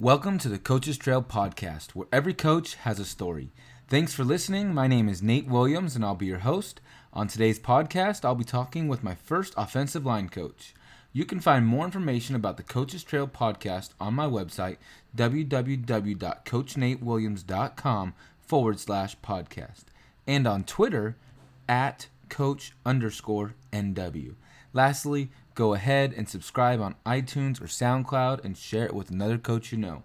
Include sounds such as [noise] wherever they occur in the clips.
Welcome to the Coaches Trail podcast, where every coach has a story. Thanks for listening. My name is Nate Williams, and I'll be your host. On today's podcast, I'll be talking with my first offensive line coach. You can find more information about the Coaches Trail podcast on my website, www.coachnatewilliams.com forward slash podcast, and on Twitter at coach underscore NW. Lastly, go ahead and subscribe on iTunes or SoundCloud and share it with another coach you know.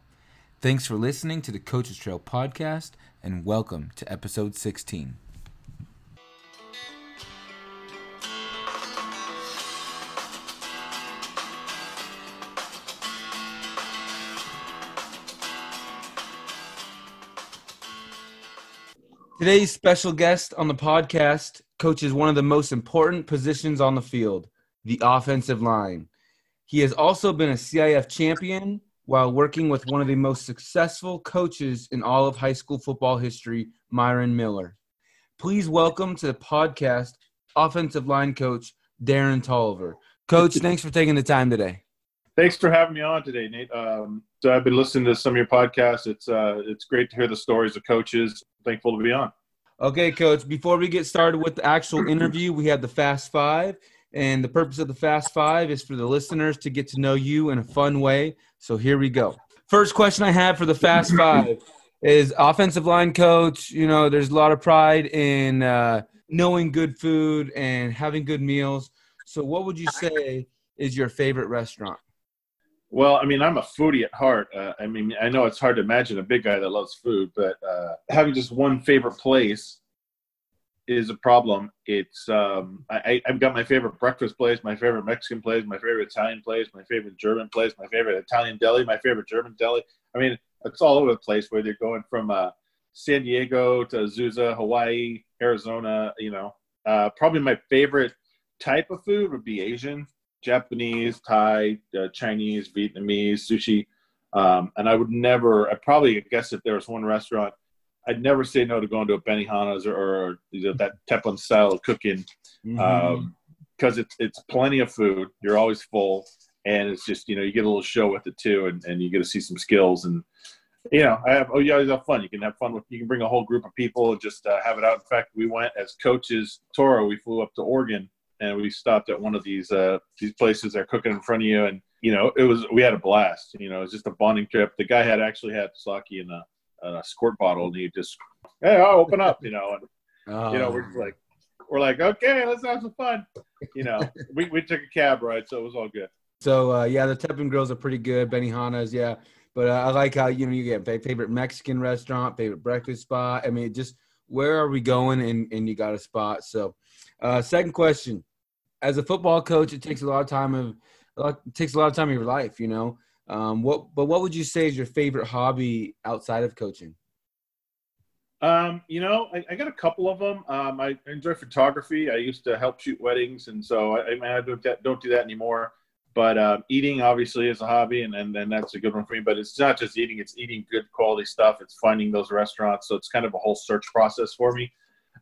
Thanks for listening to the Coaches Trail podcast and welcome to episode 16. Today's special guest on the podcast coaches one of the most important positions on the field, the offensive line. He has also been a CIF champion while working with one of the most successful coaches in all of high school football history, Myron Miller. Please welcome to the podcast offensive line coach, Darren Tolliver. Coach, thanks for taking the time today. Thanks for having me on today, Nate. Um, so I've been listening to some of your podcasts. It's uh, it's great to hear the stories of coaches. Thankful to be on. Okay, coach. Before we get started with the actual interview, we have the Fast Five, and the purpose of the Fast Five is for the listeners to get to know you in a fun way. So here we go. First question I have for the Fast [clears throat] Five is offensive line coach. You know, there's a lot of pride in uh, knowing good food and having good meals. So, what would you say is your favorite restaurant? Well, I mean, I'm a foodie at heart. Uh, I mean, I know it's hard to imagine a big guy that loves food, but uh, having just one favorite place is a problem. It's um, I, I've got my favorite breakfast place, my favorite Mexican place, my favorite Italian place, my favorite German place, my favorite Italian deli, my favorite German deli. I mean, it's all over the place. Whether you're going from uh, San Diego to Azusa, Hawaii, Arizona, you know, uh, probably my favorite type of food would be Asian. Japanese, Thai, uh, Chinese, Vietnamese, sushi. Um, and I would never, I probably guess if there was one restaurant, I'd never say no to going to a Benihana's or, or you know, that Teppan style of cooking. Mm-hmm. Um, it's, it's plenty of food. You're always full and it's just, you know, you get a little show with it too. And, and you get to see some skills and, you know, I have, oh, you always have fun. You can have fun with, you can bring a whole group of people and just uh, have it out. In fact, we went as coaches, Toro, we flew up to Oregon and we stopped at one of these uh, these places they're cooking in front of you, and you know it was we had a blast. You know, it was just a bonding trip. The guy had actually had sake in a, a squirt bottle, and he just hey, I'll open up, you know, and uh, you know we're like we're like okay, let's have some fun. You know, we we took a cab ride, so it was all good. So uh, yeah, the Teppan grills are pretty good. Benihana's, yeah. But uh, I like how you know you get favorite Mexican restaurant, favorite breakfast spot. I mean, just where are we going, and and you got a spot. So, uh, second question: as a football coach, it takes a lot of time of it takes a lot of time of your life, you know. Um, what but what would you say is your favorite hobby outside of coaching? Um, you know, I, I, got a couple of them. Um, I enjoy photography. I used to help shoot weddings, and so I, I don't, don't do that anymore. But uh, eating obviously is a hobby, and, and and that's a good one for me. But it's not just eating; it's eating good quality stuff. It's finding those restaurants. So it's kind of a whole search process for me.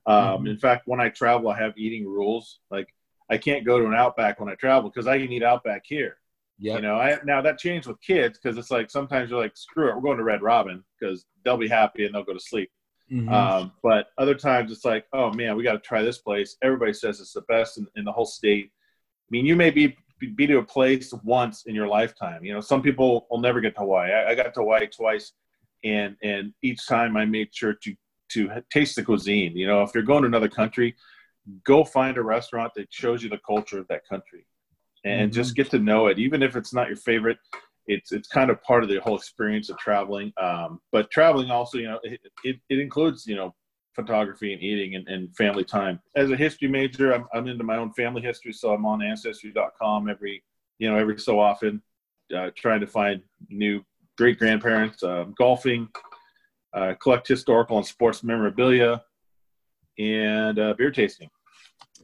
Um, mm-hmm. In fact, when I travel, I have eating rules. Like I can't go to an Outback when I travel because I can eat Outback here. Yeah. You know, I now that changed with kids because it's like sometimes you're like, screw it, we're going to Red Robin because they'll be happy and they'll go to sleep. Mm-hmm. Um, but other times it's like, oh man, we got to try this place. Everybody says it's the best in, in the whole state. I mean, you may be be to a place once in your lifetime. You know, some people will never get to Hawaii. I, I got to Hawaii twice, and and each time I made sure to to taste the cuisine. You know, if you're going to another country, go find a restaurant that shows you the culture of that country and mm-hmm. just get to know it even if it's not your favorite it's it's kind of part of the whole experience of traveling um, but traveling also you know it, it, it, includes you know photography and eating and, and family time as a history major I'm, I'm into my own family history so i'm on ancestry.com every you know every so often uh, trying to find new great grandparents uh, golfing uh, collect historical and sports memorabilia and uh, beer tasting.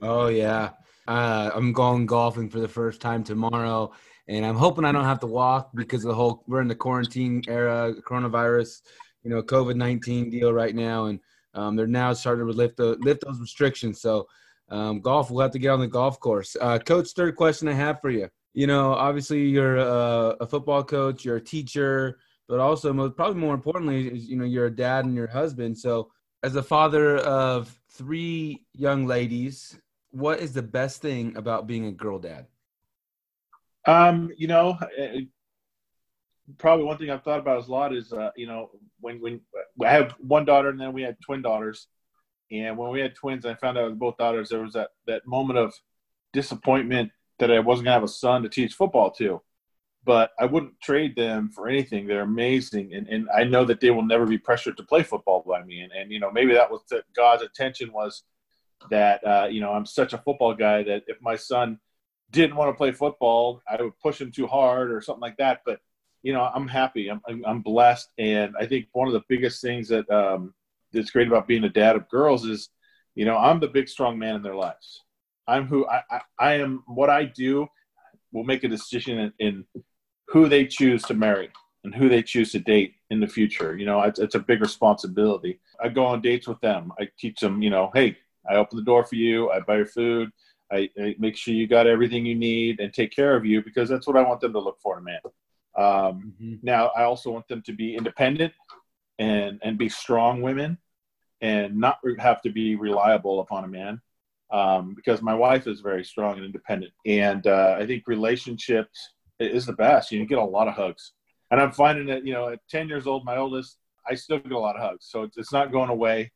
Oh yeah, uh, I'm going golfing for the first time tomorrow, and I'm hoping I don't have to walk because the whole we're in the quarantine era, coronavirus, you know, COVID nineteen deal right now, and um, they're now starting to lift the, lift those restrictions. So um, golf, we'll have to get on the golf course. Uh, coach, third question I have for you. You know, obviously you're a, a football coach, you're a teacher, but also most probably more importantly is you know you're a dad and your husband. So as a father of three young ladies, what is the best thing about being a girl dad? Um, you know, eh, probably one thing I've thought about a lot is, uh, you know, when when I have one daughter and then we had twin daughters, and when we had twins, I found out with both daughters there was that that moment of disappointment that I wasn't gonna have a son to teach football to. But I wouldn't trade them for anything. They're amazing, and, and I know that they will never be pressured to play football by me. And, and you know maybe that was that God's intention was that uh, you know I'm such a football guy that if my son didn't want to play football, I would push him too hard or something like that. But you know, I'm happy. I'm, I'm blessed, and I think one of the biggest things that um, that's great about being a dad of girls is, you know, I'm the big strong man in their lives. I'm who I, I, I am. What I do will make a decision in, in, who they choose to marry and who they choose to date in the future. You know, it's, it's a big responsibility. I go on dates with them. I teach them. You know, hey, I open the door for you. I buy your food. I, I, make sure you got everything you need and take care of you because that's what I want them to look for in a man. Um, mm-hmm. Now, I also want them to be independent and and be strong women, and not have to be reliable upon a man. Um, because my wife is very strong and independent, and uh, I think relationships is the best. You, get a lot of hugs, and I'm finding that you know at 10 years old, my oldest, I still get a lot of hugs, so it's, it's not going away.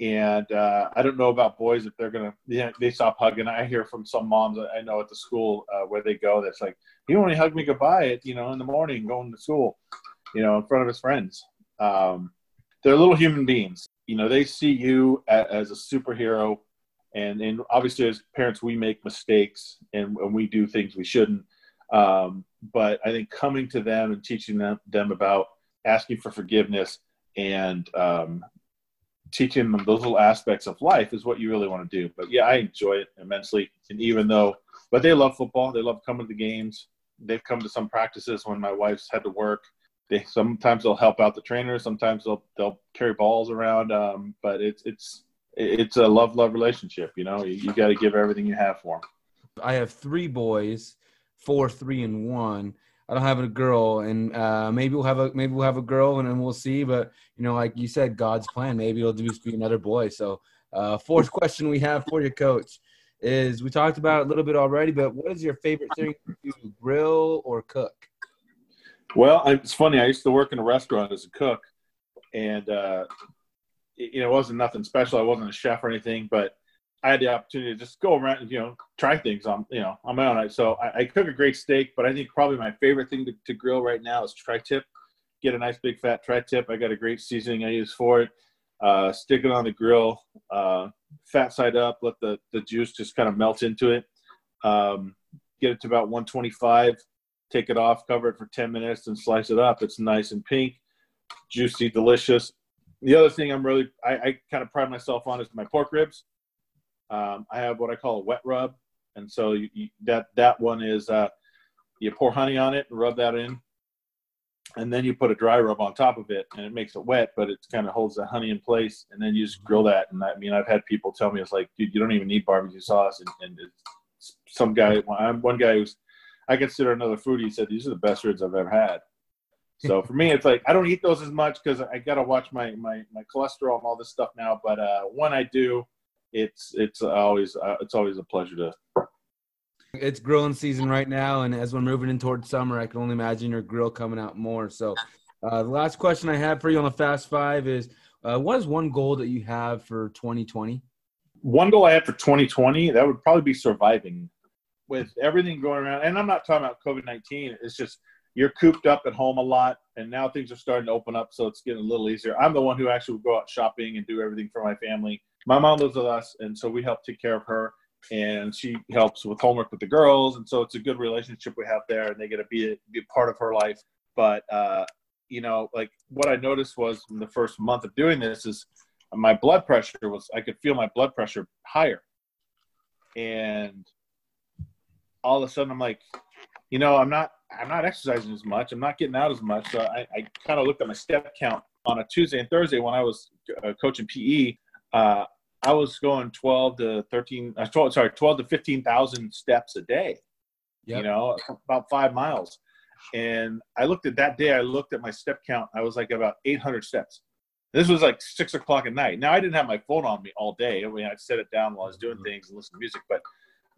And uh, I don't know about boys if they're gonna yeah, they stop hugging. I hear from some moms I know at the school uh, where they go that's like he only hugged me goodbye at you know in the morning going to school, you know in front of his friends. Um, they're little human beings. You know they see you as, a superhero, and and obviously as parents we make mistakes and, and we do things we shouldn't. Um, but I think coming to them and teaching them, them about asking for forgiveness and um, teaching them those little aspects of life is what you really want to do. But yeah, I enjoy it immensely. And even though, but they love football. They love coming to the games. They've come to some practices when my wife's had to work. They sometimes they'll help out the trainers. Sometimes they'll they'll carry balls around. Um, but it's it's it's a love love relationship. You know, you, you got to give everything you have for them. I have three boys, four, three, and one. I don't have a girl, and uh, maybe we'll have a maybe we'll have a girl, and then we'll see. But you know, like you said, God's plan. Maybe it'll just be another boy. So, uh, fourth question we have for you, Coach, is we talked about it a little bit already, but what is your favorite thing to grill or cook? Well, it's funny. I used to work in a restaurant as a cook, and uh, you know, it wasn't nothing special. I wasn't a chef or anything, but I had the opportunity to just go around and you know try things on you know on my own. So I, I cook a great steak, but I think probably my favorite thing to, to grill right now is tri-tip. Get a nice big fat tri-tip. I got a great seasoning I use for it. Uh, stick it on the grill, uh, fat side up. Let the the juice just kind of melt into it. Um, get it to about 125. Take it off, cover it for 10 minutes, and slice it up. It's nice and pink, juicy, delicious. The other thing I'm really I, I kind of pride myself on is my pork ribs um, I have what I call a wet rub, and so you, you, that that one is uh, you pour honey on it and rub that in, and then you put a dry rub on top of it, and it makes it wet, but it kind of holds the honey in place, and then you just grill that. And I mean, I've had people tell me it's like, dude, you don't even need barbecue sauce, and, and some guy, one guy who's I consider another foodie. Said these are the best ribs I've ever had. So for me, it's like I don't eat those as much because I got to watch my, my my cholesterol and all this stuff now. But uh, when I do, it's it's always uh, it's always a pleasure to. It's grilling season right now, and as we're moving in towards summer, I can only imagine your grill coming out more. So, uh, the last question I have for you on the Fast Five is, uh, what is one goal that you have for 2020? One goal I have for 2020 that would probably be surviving with everything going around. And I'm not talking about COVID 19. It's just you're cooped up at home a lot, and now things are starting to open up, so it's getting a little easier. I'm the one who actually will go out shopping and do everything for my family my mom lives with us, and so we help take care of her, and she helps with homework with the girls, and so it's a good relationship we have there, and they get to be a, be a part of her life. But uh, you know, like what I noticed was in the first month of doing this is my blood pressure was I could feel my blood pressure higher, and all of a sudden I'm like, you know, I'm not I'm not exercising as much. I'm not getting out as much. So I, I kind of looked at my step count on a Tuesday and Thursday when I was uh, coaching PE. Uh, I was going 12 to 13, uh, 12, sorry, 12 to 15,000 steps a day, yep. you know, about five miles. And I looked at that day. I looked at my step count. I was like about 800 steps. This was like six o'clock at night. Now I didn't have my phone on me all day. I mean, I'd set it down while I was doing things and listen to music. But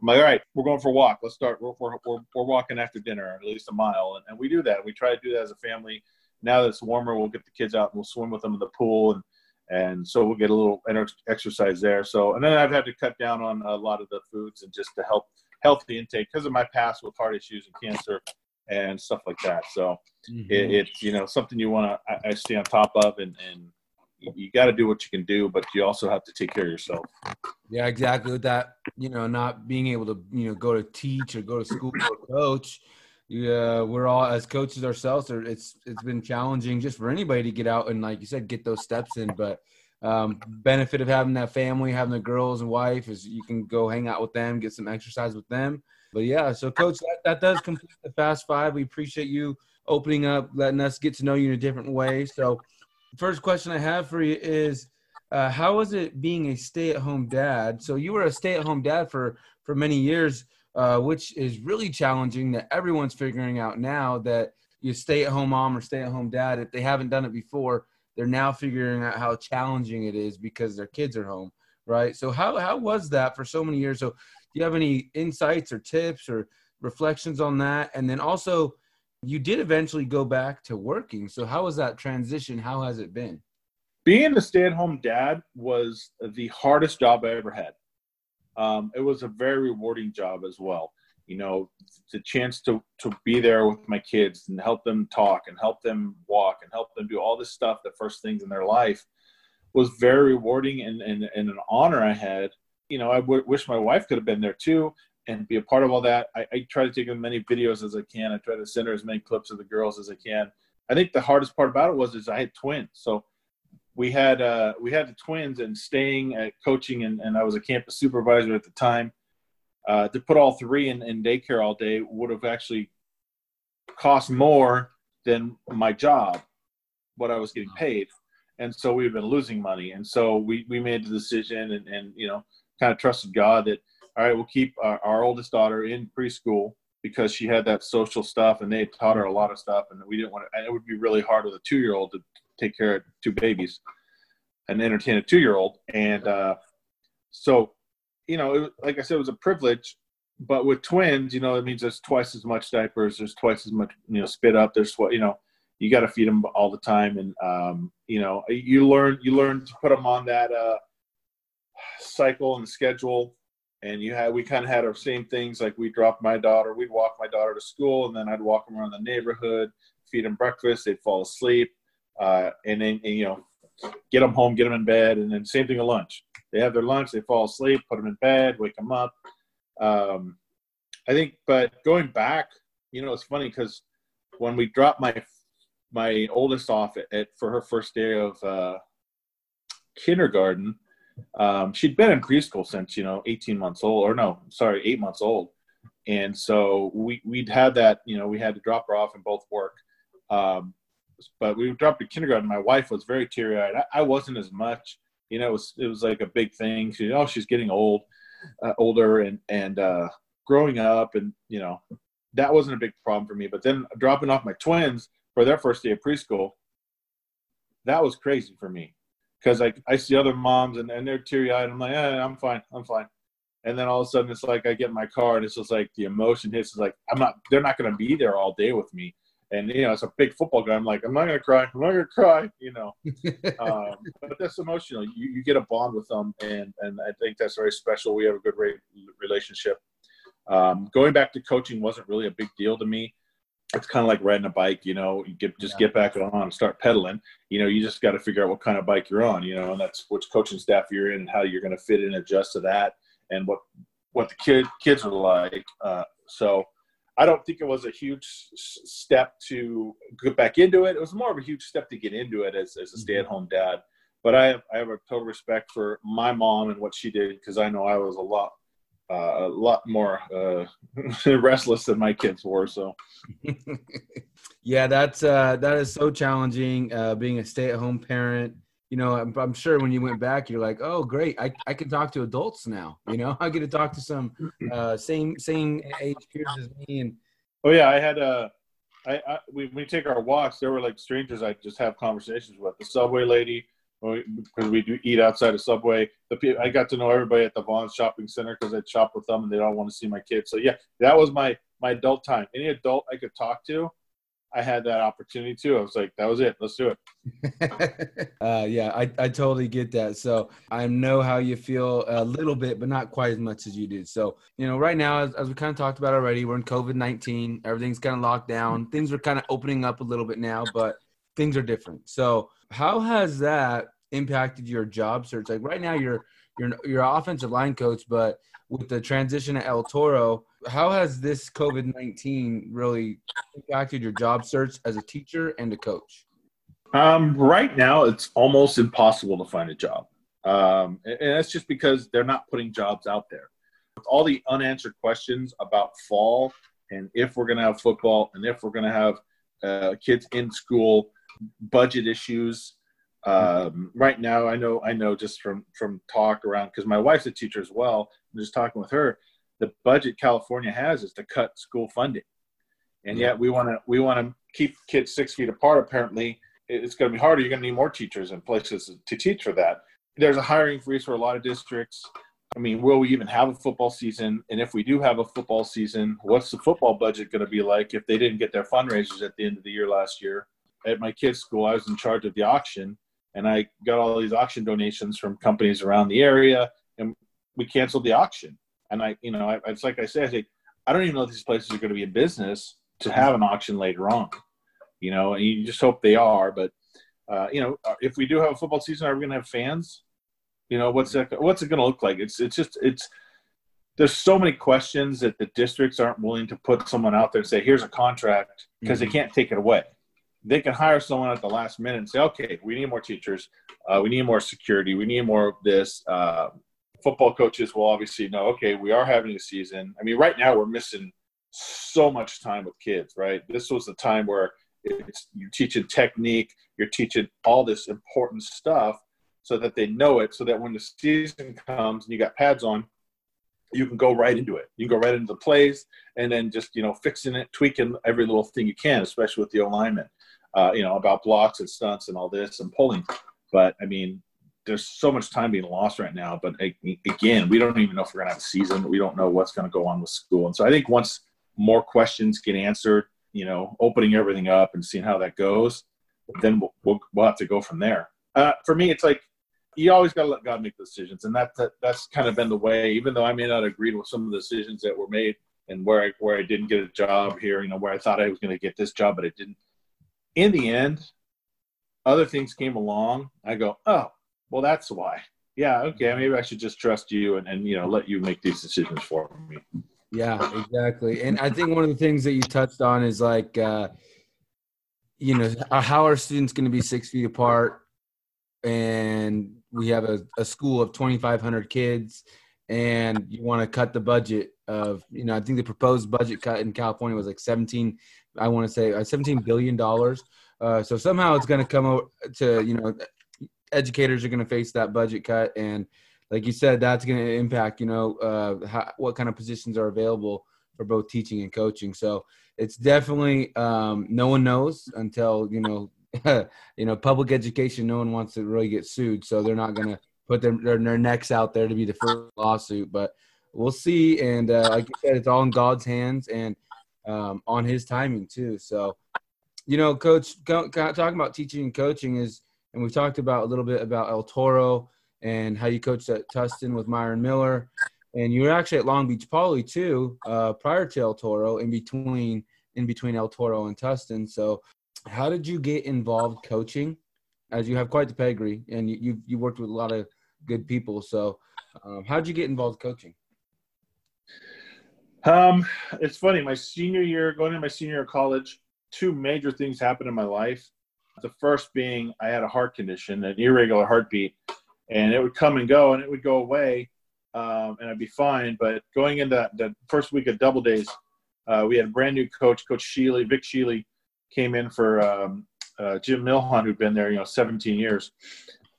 I'm like, all right, we're going for a walk. Let's start. We're, we're, we're, we're walking after dinner, at least a mile. And, and we do that. We try to do that as a family. Now that it's warmer, we'll get the kids out and we'll swim with them in the pool. And, and so we'll get a little exercise there. So, and then I've had to cut down on a lot of the foods and just to help healthy intake because of my past with heart issues and cancer and stuff like that. So mm-hmm. it, it's, you know, something you want to, I, I stay on top of and, and you got to do what you can do, but you also have to take care of yourself. Yeah, exactly. With that, you know, not being able to, you know, go to teach or go to school or coach. Yeah, we're all as coaches ourselves. It's it's been challenging just for anybody to get out and, like you said, get those steps in. But um, benefit of having that family, having the girls and wife is you can go hang out with them, get some exercise with them. But yeah, so coach, that, that does complete the fast five. We appreciate you opening up, letting us get to know you in a different way. So first question I have for you is uh, how was it being a stay-at-home dad? So you were a stay-at-home dad for for many years, uh, which is really challenging. That everyone's figuring out now that you stay-at-home mom or stay-at-home dad, if they haven't done it before, they're now figuring out how challenging it is because their kids are home, right? So how how was that for so many years? So do you have any insights or tips or reflections on that? And then also you did eventually go back to working. So how was that transition? How has it been? Being a stay-at-home dad was the hardest job I ever had. Um, it was a very rewarding job as well. You know, the chance to to be there with my kids and help them talk and help them walk and help them do all this stuff, the first things in their life, was very rewarding and, and, and an honor I had. You know, I w- wish my wife could have been there too and be a part of all that. I, I, try to take as many videos as I can. I try to send her as many clips of the girls as I can. I think the hardest part about it was is I had twins, so we had uh, we had the twins and staying at coaching, and, and I was a campus supervisor at the time. Uh, to put all three in, in daycare all day would have actually cost more than my job, what I was getting paid, and so we've been losing money. And so we we made the decision, and and you know kind of trusted God that all right, we'll keep our, our oldest daughter in preschool because she had that social stuff and they taught her a lot of stuff and we didn't want to, and it would be really hard with a two year old to take care of two babies and entertain a two year old. And uh, so, you know, it, like I said, it was a privilege. But with twins, you know, it means there's twice as much diapers, there's twice as much, you know, spit up. There's what, you know, you got to feed them all the time, and um, you know, you learn you learn to put them on that uh, cycle and schedule and you had we kind of had our same things like we dropped my daughter we'd walk my daughter to school and then i'd walk them around the neighborhood feed them breakfast they'd fall asleep uh, and then and, you know get them home get them in bed and then same thing at lunch. They have their lunch they fall asleep put them in bed wake them up. Um, i think but going back you know it's funny because when we dropped my my oldest off at, at for her first day of uh, kindergarten um, she'd been in preschool since you know 18 months old or no sorry eight months old. And so we we'd had that you know we had to drop her off and both work. Um, but we dropped to kindergarten my wife was very teary-eyed I, I, wasn't as much you know it was it was like a big thing she, oh she's getting old uh, older and and uh, growing up and you know that wasn't a big problem for me but then dropping off my twins for their first day of preschool that was crazy for me because I, I see other moms and, and they're teary eyed. I'm like, eh, I'm fine, I'm fine. And then all of a sudden, it's like I get in my car and it's just like the emotion hits. It's like I'm not. They're not going to be there all day with me. And you know, as a big football guy, I'm like, I'm not to cry. I'm not to cry. You know, [laughs] um, but that's emotional. You, you get a bond with them, and and I think that's very special. We have a good relationship. Um, going back to coaching wasn't really a big deal to me it's kind of like riding a bike, you know, you get just yeah. get back on and start pedaling. You know, you just got to figure out what kind of bike you're on, you know, and that's which coaching staff you're in and how you're going to fit in and adjust to that and what what the kid kids are like. Uh, so I don't think it was a huge step to get back into it. It was more of a huge step to get into it as, as a mm-hmm. stay at home dad. But I have, I have a total respect for my mom and what she did because I know I was a lot uh, a lot more uh, [laughs] restless than my kids were. So, [laughs] yeah, that's uh, that is so challenging. Uh, being a stay-at-home parent, you know, I'm, I'm, sure when you went back, you're like, oh, great, I, I can talk to adults now. You know, [laughs] I get to talk to some uh, same same age peers as me. And oh yeah, I had a I, I we, we take our walks. There were like strangers I just have conversations with. The subway lady, because we do eat outside of Subway. The I got to know everybody at the Vons Shopping Center because I shop with them and they don't want to see my kids. So yeah, that was my my adult time. Any adult I could talk to, I had that opportunity too. I was like, that was it. Let's do it. [laughs] uh, yeah, I, I totally get that. So I know how you feel a little bit, but not quite as much as you did. So, you know, right now, as, as we kind of talked about already, we're in COVID 19. Everything's kind of locked down. Things are kind of opening up a little bit now, but things are different. So, how has that impacted your job search? Like right now, you're you're you're offensive line coach, but with the transition at El Toro, how has this COVID nineteen really impacted your job search as a teacher and a coach? Um, right now, it's almost impossible to find a job, um, and, and that's just because they're not putting jobs out there. With all the unanswered questions about fall and if we're going to have football and if we're going to have uh, kids in school, budget issues, um, right now i know i know just from from talk around because my wife's a teacher as well i'm just talking with her the budget california has is to cut school funding. And yet we want to we want to keep kids six feet apart apparently. It's going to be harder you're going to need more teachers and places to teach for that. There's a hiring freeze for a lot of districts. I mean will we even have a football season? And if we do have a football season what's the football budget going to be like if they didn't get their fundraisers at the end of the year last year? At my kids school i was in charge of the auction and I got all these auction donations from companies around the area, and we canceled the auction. And I, you know, I, it's like I said, I, I don't even know if these places are going to be in business to have an auction later on. You know, and you just hope they are. But uh, you know, uh, if we do have a football season, are we going to have fans? You know, what's that? What's it going to look like? It's it's just it's there's so many questions that the districts aren't willing to put someone out there and say, here's a contract because mm-hmm. they can't take it away they can hire someone at the last minute and say, okay, we need more teachers, uh, we need more security, we need more of this. Uh, football coaches will obviously know, okay, we are having a season. I mean, right now we're missing so much time with kids, right? This was the time where you're teaching technique, you're teaching all this important stuff so that they know it, so that when the season comes and you got pads on, you can go right into it. You can go right into the plays and then just, you know, fixing it, tweaking every little thing you can, especially with the alignment uh, you know, about blocks and stunts and all this and pulling. But I mean, there's so much time being lost right now. But again, we don't even know if we're going to have a season. We don't know what's going to go on with school. And so I think once more questions get answered, you know, opening everything up and seeing how that goes, then we'll, we'll, we'll have to go from there. Uh, for me, it's like you always got to let God make the decisions, and that, that that's kind of been the way. Even though I may not agree with some of the decisions that were made, and where I, where I didn't get a job here, you know, where I thought I was going to get this job, but it didn't in the end, other things came along. I go, oh, well, that's why. Yeah, okay, maybe I should just trust you and, and you know let you make these decisions for me. Yeah, exactly. And I think one of the things that you touched on is like, uh, you know, how are students going to be six feet apart? And we have a, a school of 2,500 kids, and you want to cut the budget of, you know, I think the proposed budget cut in California was like 17 I want to say uh, 17 billion dollars. Uh, so somehow it's going to come to you know educators are going to face that budget cut, and like you said, that's going to impact you know uh, how, what kind of positions are available for both teaching and coaching. So it's definitely um, no one knows until you know [laughs] you know public education. No one wants to really get sued, so they're not going to put their, their, their necks out there to be the first lawsuit, but we'll see. And uh, like you said, it's all in God's hands, and um, on his timing too. So, you know, coach, talking about teaching and coaching is, and we've talked about a little bit about El Toro and how you coached at Tustin with Myron Miller, and you were actually at Long Beach Poly too, uh, prior to El Toro, in between in between El Toro and Tustin. So, how did you get involved coaching? As you have quite the pedigree, and you you, you worked with a lot of good people. So, um, how did you get involved coaching? Um, it's funny. My senior year, going into my senior year of college, two major things happened in my life. The first being I had a heart condition, an irregular heartbeat, and it would come and go, and it would go away, um, and I'd be fine. But going into the first week of double days, uh, we had a brand new coach, Coach Shealy, Vic Shealy, came in for um, uh, Jim Milhon, who'd been there, you know, 17 years,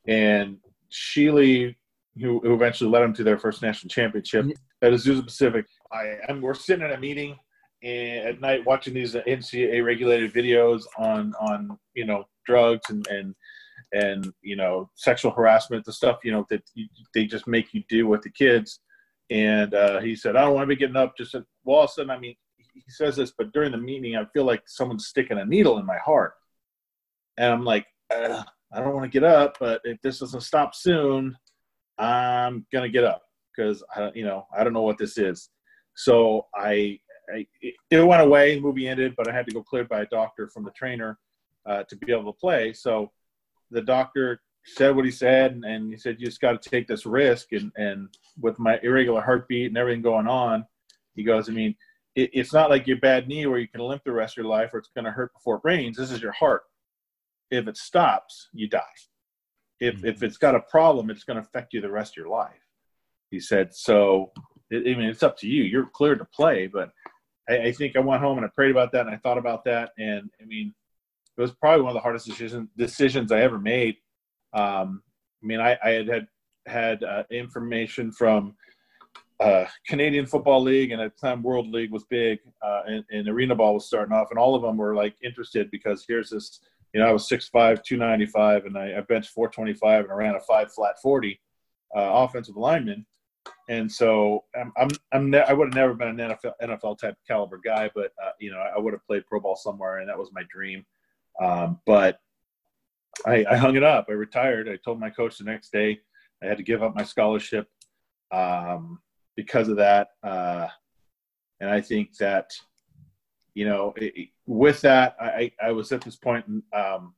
and Shealy, who, who eventually led them to their first national championship at Azusa Pacific I am we're sitting at a meeting and at night watching these NCAA regulated videos on on you know drugs and and and you know sexual harassment, the stuff you know that you, they just make you do with the kids. And uh, he said, I don't want to be getting up. Just well, all of a sudden, I mean, he says this, but during the meeting, I feel like someone's sticking a needle in my heart, and I'm like, I don't want to get up, but if this doesn't stop soon, I'm gonna get up because I, you know, I don't know what this is. So I, I, it went away. The movie ended, but I had to go cleared by a doctor from the trainer uh, to be able to play. So the doctor said what he said, and, and he said you just got to take this risk. And and with my irregular heartbeat and everything going on, he goes, I mean, it, it's not like your bad knee where you can limp the rest of your life or it's going to hurt before it rains. This is your heart. If it stops, you die. If mm-hmm. if it's got a problem, it's going to affect you the rest of your life. He said, so I mean, it's up to you. You're clear to play, but I, I, think I went home and I prayed about that and I thought about that. And I mean, it was probably one of the hardest decision, decisions I ever made. Um, I mean, I, I, had had, had uh, information from uh, Canadian Football League and at the time World League was big uh, and, and, Arena Ball was starting off, and all of them were like interested because here's this. You know, I was 6'5", 295, and I, I benched 425 and I ran a five flat 40 uh, offensive lineman and so I'm, I'm, I'm ne- I would have never been an NFL, NFL type caliber guy, but uh, you know, I would have played pro ball somewhere, and that was my dream. Um, but I, I, hung it up. I retired. I told my coach the next day I had to give up my scholarship um, because of that. Uh, and I think that, you know, it, with that, I, I was at this point. Um,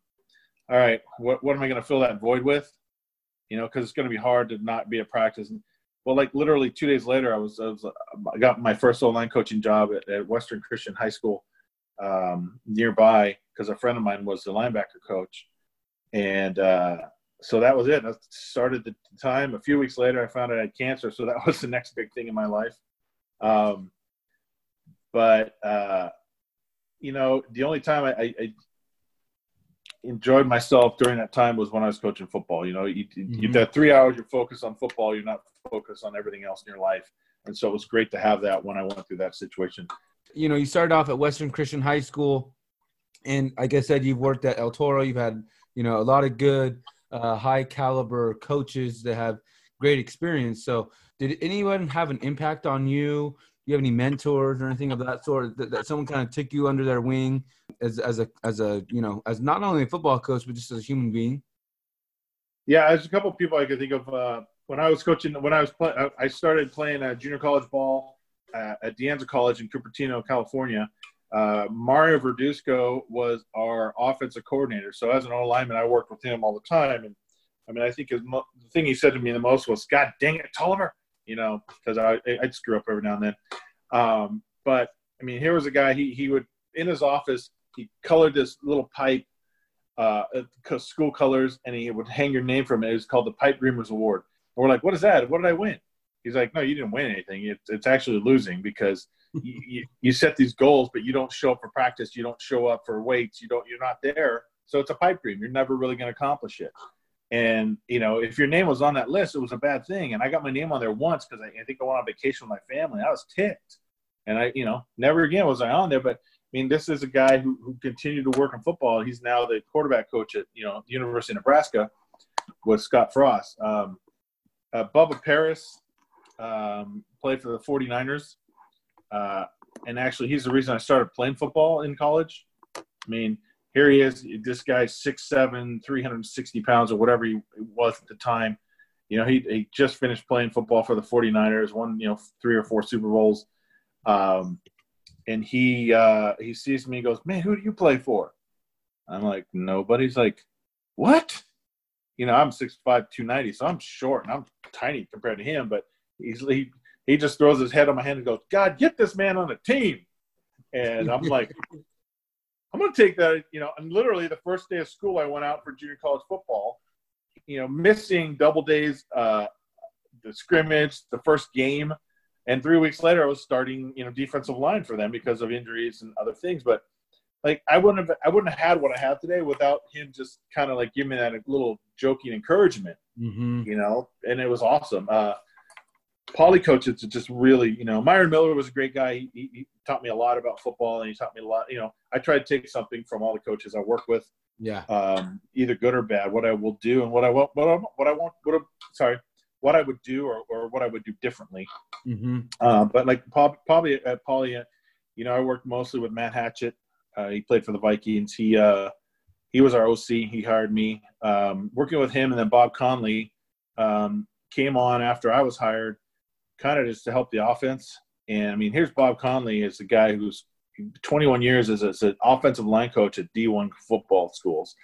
all right, what, what am I going to fill that void with? You know, because it's going to be hard to not be at practice. And well, like literally two days later, I was, I, was, I got my first online coaching job at, at Western Christian High School um, nearby because a friend of mine was the linebacker coach, and uh, so that was it. I started the time. A few weeks later, I found out I had cancer, so that [laughs] was the next big thing in my life. Um, but uh, you know, the only time I, I, I enjoyed myself during that time was when I was coaching football. You know, you, mm-hmm. you that three hours you're focused on football, you're not focused on everything else in your life. And so it was great to have that when I went through that situation. You know, you started off at Western Christian High School, and like I said, you've worked at El Toro. You've had you know a lot of good, uh, high caliber coaches that have great experience. So, did anyone have an impact on you? You have any mentors or anything of that sort that, that someone kind of took you under their wing as as a as a you know as not only a football coach but just as a human being? Yeah, there's a couple people I could think of. Uh, when I was coaching, when I was playing, I started playing a junior college ball uh, at De Anza College in Cupertino, California. Uh, Mario Verduzco was our offensive coordinator. So as an O lineman, I worked with him all the time. And I mean, I think his, the thing he said to me the most was, "God dang it, Tolliver," you know, because I I'd screw up every now and then. Um, but I mean, here was a guy. He he would in his office he colored this little pipe, uh, school colors, and he would hang your name from it. It was called the Pipe Dreamers Award. And we're like, "What is that? What did I win?" He's like, "No, you didn't win anything. It's it's actually losing because." [laughs] you, you, you set these goals, but you don't show up for practice. You don't show up for weights. You don't. You're not there. So it's a pipe dream. You're never really going to accomplish it. And you know, if your name was on that list, it was a bad thing. And I got my name on there once because I, I, think I went on vacation with my family. I was ticked, and I, you know, never again was I on there. But I mean, this is a guy who, who continued to work in football. He's now the quarterback coach at you know the University of Nebraska with Scott Frost. Um, uh, Bubba Paris um, played for the 49ers. Uh, and actually, he's the reason I started playing football in college. I mean, here he is. This guy's 6'7", 360 pounds or whatever he was at the time. You know, he, he just finished playing football for the 49ers, won, you know, three or four Super Bowls. Um, and he uh, he sees me goes, man, who do you play for? I'm like, nobody's like, what? You know, I'm 6'5", 290, so I'm short and I'm tiny compared to him, but he's, he, he just throws his head on my hand and goes, God, get this man on a team. And I'm like, [laughs] I'm going to take that, you know, and literally the first day of school, I went out for junior college football, you know, missing double days, uh, the scrimmage, the first game. And three weeks later, I was starting, you know, defensive line for them because of injuries and other things. But like, I wouldn't have, I wouldn't have had what I have today without him just kind of like giving me that little joking encouragement, mm-hmm. you know, and it was awesome. Uh, poly coaches just really, you know, Myron Miller was a great guy. He, he, he, taught me a lot about football, and he taught me a lot. You know, I try to take something from all the coaches I work with. Yeah. Um, either good or bad. What I will do and what I will, what I, what I want, what I, sorry, what I would do or, or what I would do differently. Mm-hmm. Uh, but like probably at Poly, you know, I worked mostly with Matt Hatchette. Uh, he played for the Vikings. He uh, he was our OC. He hired me. Um, working with him, and then Bob Connelly um, came on after I was hired, kind of just to help the offense. And I mean, here's Bob Connelly is a guy who's 21 years as, as an offensive line coach at D1 football schools.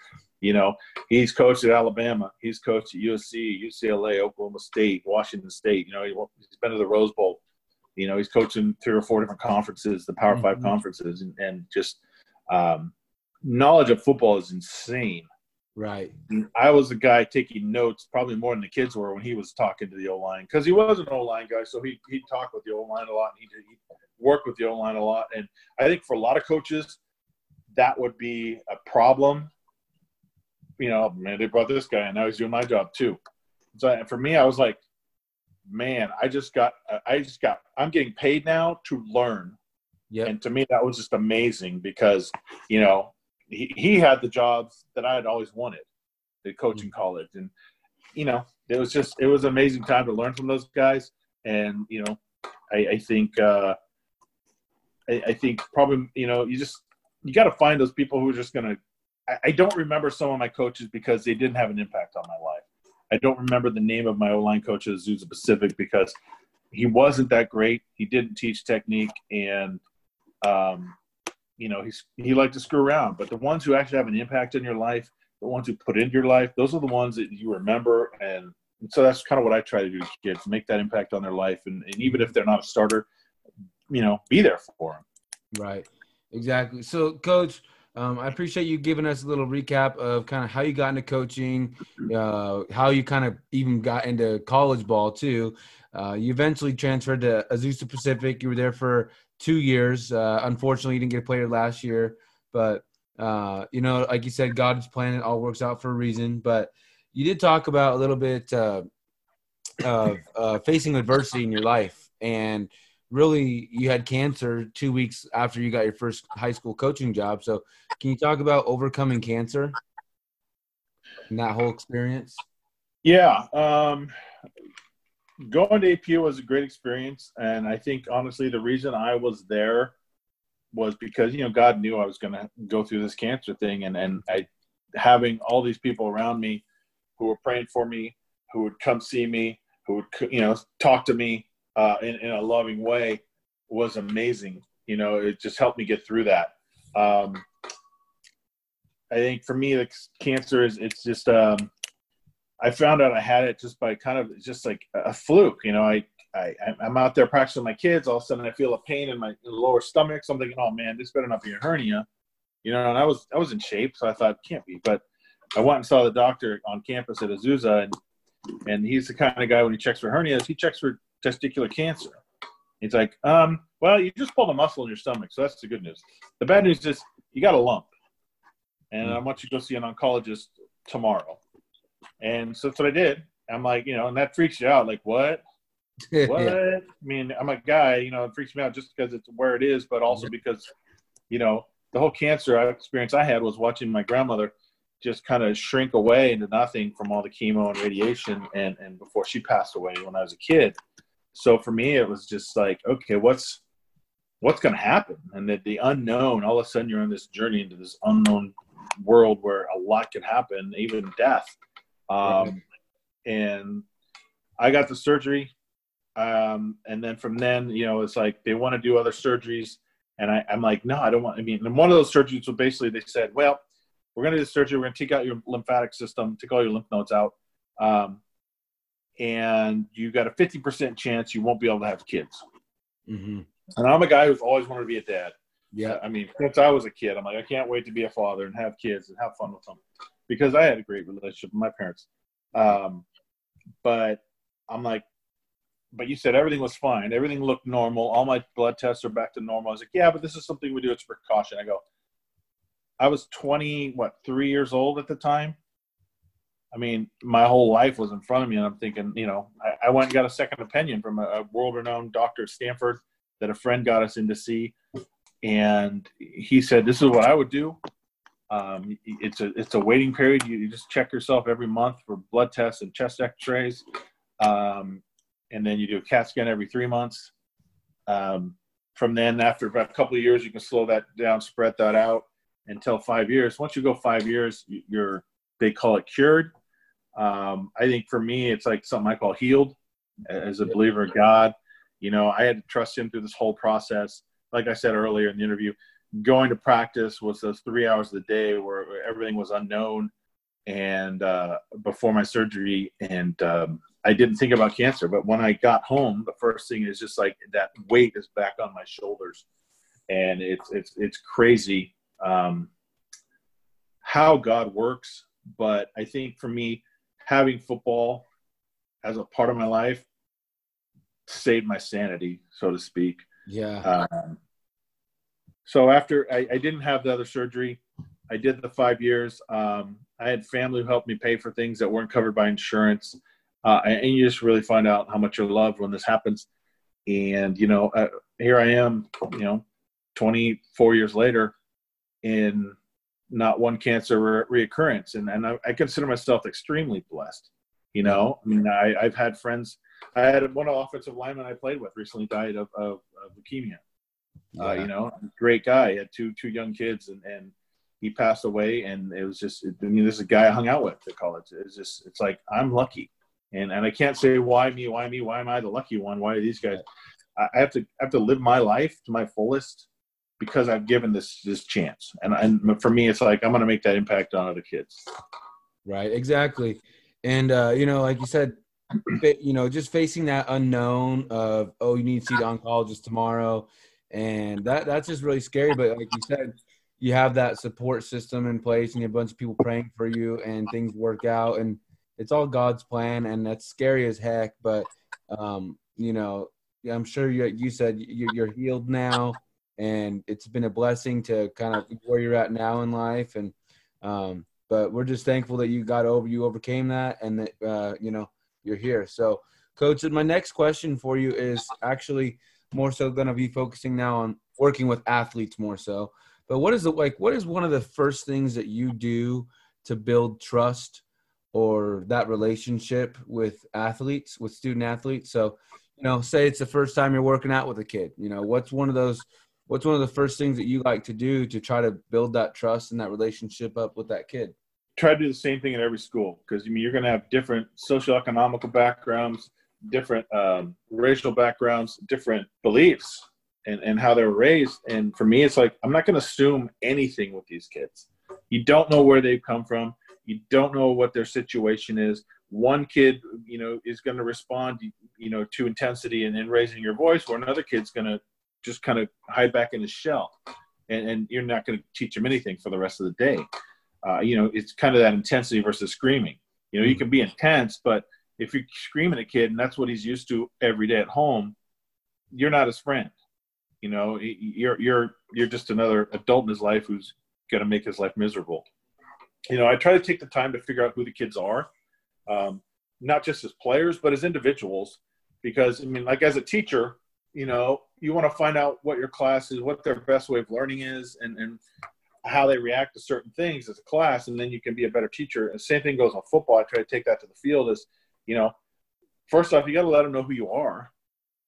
You know, he's coached at Alabama. He's coached at USC, UCLA, Oklahoma State, Washington State. You know, he's been to the Rose Bowl. You know, he's coaching three or four different conferences, the Power mm-hmm. Five conferences, and, and just um, knowledge of football is insane. Right. I was the guy taking notes, probably more than the kids were when he was talking to the O line because he was an O line guy, so he he'd talk with the O line a lot and he'd, he'd work with the O line a lot. And I think for a lot of coaches, that would be a problem you know, man, they brought this guy and now he's doing my job too. So for me, I was like, man, I just got, I just got, I'm getting paid now to learn. Yeah. And to me, that was just amazing because, you know, he, he had the jobs that I had always wanted to coach in mm. college. And, you know, it was just, it was an amazing time to learn from those guys. And, you know, I, I think, uh, I, I think probably, you know, you just, you got to find those people who are just going to I don't remember some of my coaches because they didn't have an impact on my life. I don't remember the name of my O line coach at Azusa Pacific because he wasn't that great. He didn't teach technique, and um, you know he's he liked to screw around. But the ones who actually have an impact in your life, the ones who put into your life, those are the ones that you remember. And, and so that's kind of what I try to do to kids: make that impact on their life, and, and even if they're not a starter, you know, be there for them. Right. Exactly. So, coach um, I appreciate you giving us a little recap of kind of how you got into coaching, uh, how you kind of even got into college ball too. Uh, you eventually transferred to Azusa Pacific. You were there for two years. Uh, unfortunately, you didn't get a player last year, but uh, you know, like you said, God's plan it all works out for a reason. But you did talk about a little bit uh, of uh, facing adversity in your life and really you had cancer two weeks after you got your first high school coaching job. So, can you talk about overcoming cancer and that whole experience? Yeah, um, going to APU was a great experience, and I think honestly the reason I was there was because you know God knew I was going to go through this cancer thing, and and I having all these people around me who were praying for me, who would come see me, who would you know talk to me uh, in, in a loving way was amazing. You know, it just helped me get through that. Um, I think for me, the cancer is it's just um, I found out I had it just by kind of just like a fluke. You know, I, I I'm out there practicing my kids. All of a sudden, I feel a pain in my lower stomach. So I'm thinking, oh man, this better not be a hernia. You know, and I was I was in shape, so I thought can't be. But I went and saw the doctor on campus at Azusa, and and he's the kind of guy when he checks for hernias, he checks for testicular cancer. He's like, um, well, you just pulled a muscle in your stomach, so that's the good news. The bad news is you got a lump, and I want you to go see an oncologist tomorrow. And so that's what I did. I'm like, you know, and that freaks you out. Like, what? [laughs] what? I mean, I'm a guy, you know, it freaks me out just because it's where it is, but also because, you know, the whole cancer experience I had was watching my grandmother just kind of shrink away into nothing from all the chemo and radiation and, and before she passed away when I was a kid so for me it was just like okay what's what's going to happen and that the unknown all of a sudden you're on this journey into this unknown world where a lot can happen even death um, and i got the surgery um, and then from then you know it's like they want to do other surgeries and I, am like no i don't want i mean and one of those surgeries was basically they said well we're going to do the surgery we're going to take out your lymphatic system take all your lymph nodes out um, and you got a 50% chance you won't be able to have kids. Mm-hmm. And I'm a guy who's always wanted to be a dad. Yeah. I mean, since I was a kid, I'm like, I can't wait to be a father and have kids and have fun with them because I had a great relationship with my parents. Um, but I'm like, but you said everything was fine. Everything looked normal. All my blood tests are back to normal. I was like, yeah, but this is something we do. It's precaution. I go, I was 20, what, three years old at the time. I mean, my whole life was in front of me, and I'm thinking, you know, I, I went and got a second opinion from a, a world-renowned doctor at Stanford that a friend got us in to see, and he said, "This is what I would do. Um, it's a it's a waiting period. You, you, just check yourself every month for blood tests and chest X-rays, um, and then you do a CAT scan every three months. Um, from then, after about a couple of years, you can slow that down, spread that out until five years. Once you go five years, you're they call it cured. Um, I think for me, it's like something I call healed. As a believer in God, you know, I had to trust Him through this whole process. Like I said earlier in the interview, going to practice was those three hours of the day where everything was unknown, and uh, before my surgery, and um, I didn't think about cancer. But when I got home, the first thing is just like that weight is back on my shoulders, and it's it's it's crazy um, how God works. But I think for me, having football as a part of my life saved my sanity, so to speak. Yeah. Um, so after I, I, didn't have the other surgery, I did the five years. Um, I had family who helped me pay for things that weren't covered by insurance. Uh, and you just really find out how much you're loved when this happens. And, you know, uh, here I am, you know, 24 years later in not one cancer re- reoccurrence. And, and I, I, consider myself extremely blessed. You know, I mean, I, have had friends. I had one offensive lineman I played with recently died of, of, of leukemia. Uh, yeah. Uh, you know, great guy. He had two two young kids, and, and he passed away. And it was just, I mean, this is a guy I hung out with at college. It's just, it's like I'm lucky, and and I can't say why me, why me, why am I the lucky one? Why are these guys? I have to I have to live my life to my fullest because I've given this this chance. And and for me, it's like I'm going to make that impact on other kids. Right. Exactly. And uh, you know, like you said, [clears throat] you know, just facing that unknown of oh, you need to see the oncologist tomorrow, and that that's just really scary. But like you said, you have that support system in place, and you have a bunch of people praying for you, and things work out, and it's all God's plan, and that's scary as heck. But um, you know, I'm sure you you said you're healed now and it's been a blessing to kind of where you're at now in life and um, but we're just thankful that you got over you overcame that and that uh, you know you're here so coach my next question for you is actually more so going to be focusing now on working with athletes more so but what is the like what is one of the first things that you do to build trust or that relationship with athletes with student athletes so you know say it's the first time you're working out with a kid you know what's one of those what's one of the first things that you like to do to try to build that trust and that relationship up with that kid? Try to do the same thing in every school because I mean you're going to have different socioeconomical backgrounds, different um, racial backgrounds, different beliefs, and and how they're raised. And for me, it's like I'm not going to assume anything with these kids. You don't know where they've come from. You don't know what their situation is. One kid, you know, is going to respond, you know, to intensity and in raising your voice, where another kid's going to just kind of hide back in his shell, and, and you're not going to teach him anything for the rest of the day. Uh, you know, it's kind of that intensity versus screaming. You know, you can be intense, but if you're screaming at a kid and that's what he's used to every day at home, you're not his friend. You know, you're you're you're just another adult in his life who's going to make his life miserable. You know, I try to take the time to figure out who the kids are, um, not just as players, but as individuals. Because I mean, like as a teacher, you know, you want to find out what your class is, what their best way of learning is, and, and how they react to certain things as a class, and then you can be a better teacher. And same thing goes on football. I try to take that to the field is, you know, first off, you got to let them know who you are.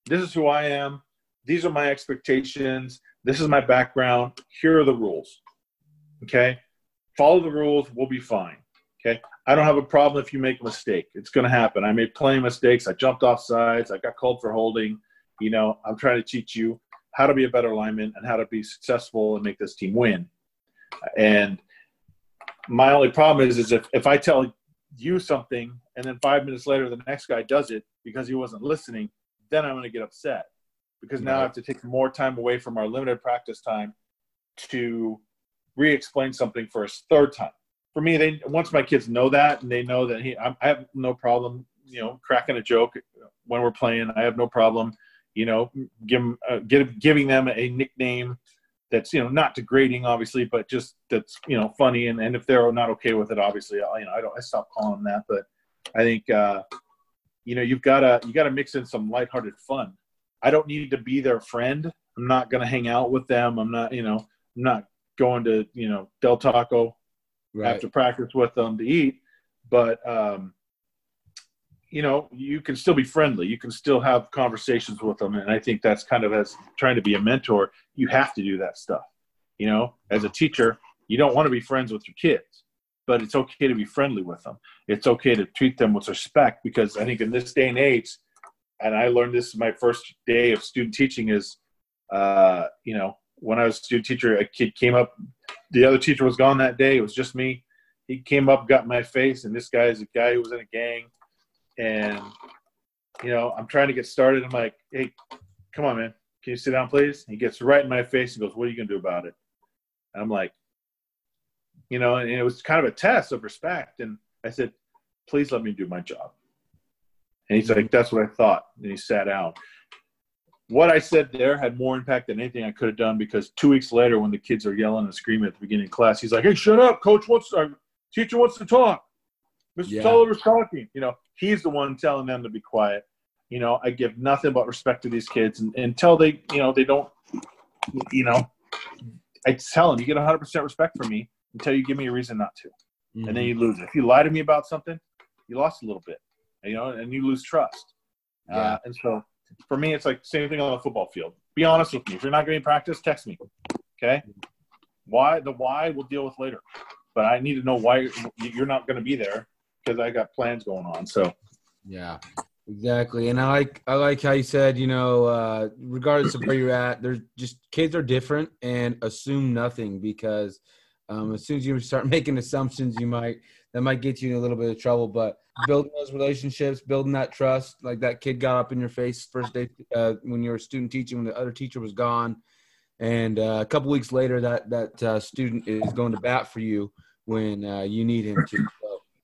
This is who I am. These are my expectations. This is my background. Here are the rules. Okay. Follow the rules. We'll be fine. Okay. I don't have a problem if you make a mistake. It's going to happen. I made plenty mistakes. I jumped off sides. I got called for holding. You know, I'm trying to teach you how to be a better lineman and how to be successful and make this team win. And my only problem is, is if, if I tell you something and then five minutes later the next guy does it because he wasn't listening, then I'm going to get upset because now right. I have to take more time away from our limited practice time to re-explain something for a third time. For me, they once my kids know that and they know that he, I have no problem, you know, cracking a joke when we're playing. I have no problem you know, give, uh, give, giving them a nickname that's you know not degrading obviously but just that's you know funny. And, and if they're not okay with it obviously I, you know i don't i stop calling them that. But i think uh you know you've got to you got to mix in some lighthearted fun. I don't need to be their friend. I'm not going to hang out with them. I'm not you know i'm not going to you know del taco right. after practice with them to eat. But um you know you can still be friendly. You can still have conversations with them. And i think that's kind of as trying to be a mentor you have to do that stuff. You know as a teacher you don't want to be friends with your kids but it's okay to be friendly with them. It's okay to treat them with respect because i think in this day and age and i learned this my first day of student teaching is uh, you know when i was a student teacher a kid came up the other teacher was gone that day. It was just me. He came up got my face and this guy is a guy who was in a gang and you know i'm trying to get started. I'm like hey come on man. Can you sit down please? He gets right in my face. And goes what are you to do about it? And i'm like you know and it was kind of a test of respect. And i said please let me do my job. And he's like that's what i thought. And he sat down. What i said there had more impact than anything i could have done because two weeks later when the kids are yelling and screaming at the beginning of class he's like hey shut up. Coach wants our teacher wants to talk Mr. Yeah. Tolliver's talking. You know, he's the one telling them to be quiet. You know, I give nothing but respect to these kids and, until they, you know, they don't, you know, I tell them you get 100% respect from me until you give me a reason not to. Mm-hmm. And then mm-hmm. you lose it. If you lie to me about something, you lost a little bit, you know, and you lose trust. Yeah. Uh, and so for me, it's like same thing on the football field. Be honest with me. If you're not getting practice, text me. Okay. Why? The why we'll deal with later. But I need to know why you're not going to be there because I got plans going on. So yeah, exactly. And I like I like how you said, you know, uh, regardless of where you're at, there's just kids are different and assume nothing because um, as soon as you start [laughs] making assumptions, you might that might get you in a little bit of trouble. But building those relationships, building that trust, like that kid got up in your face first day uh, when you were student teaching when the other teacher was gone, and uh, a couple weeks later, that that uh, student is going to bat for you when uh, you need him to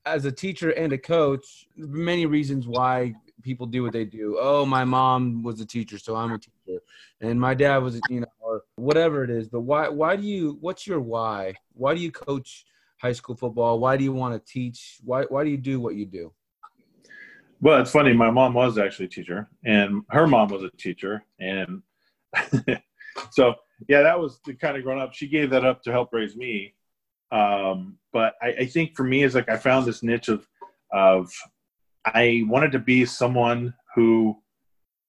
as a teacher and a coach, many reasons why people do what they do. Oh, my mom was a teacher, so I'm a teacher, and my dad was, you know, or whatever it is. But why? Why do you? What's your why? Why do you coach high school football? Why do you want to teach? Why? Why do you do what you do? Well, it's funny. My mom was actually a teacher, and her mom was a teacher, and [laughs] so yeah, that was the kind of growing up. She gave that up to help raise me, um, but I, I think for me is like I found this niche of of I wanted to be someone who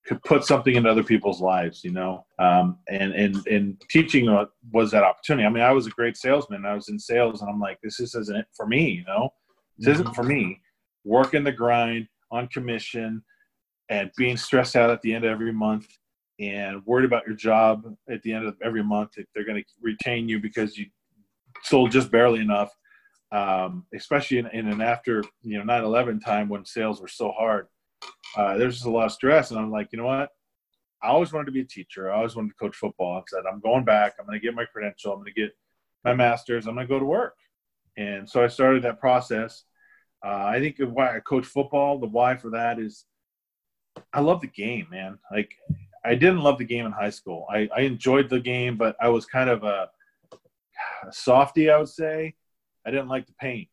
could put something into other people's lives, you know. Um, and and and teaching was that opportunity. I mean, I was a great salesman. I was in sales, and I'm like, this isn't it for me, you know. This mm-hmm. isn't for me. Working the grind on commission and being stressed out at the end of every month and worried about your job at the end of every month if they're going to retain you because you sold just barely enough, um, especially in, in, an after you know 9/11 time when sales were so hard. Uh, there's just a lot of stress, and I'm like, you know what? I always wanted to be a teacher. I always wanted to coach football. I said, I'm going back. I'm going to get my credential. I'm going to get my master's. I'm going to go to work. And so I started that process. Uh, I think why I coach football, the why for that is I love the game, man. Like I didn't love the game in high school. I, I enjoyed the game, but I was kind of a a softy, I would say. I didn't like the pain.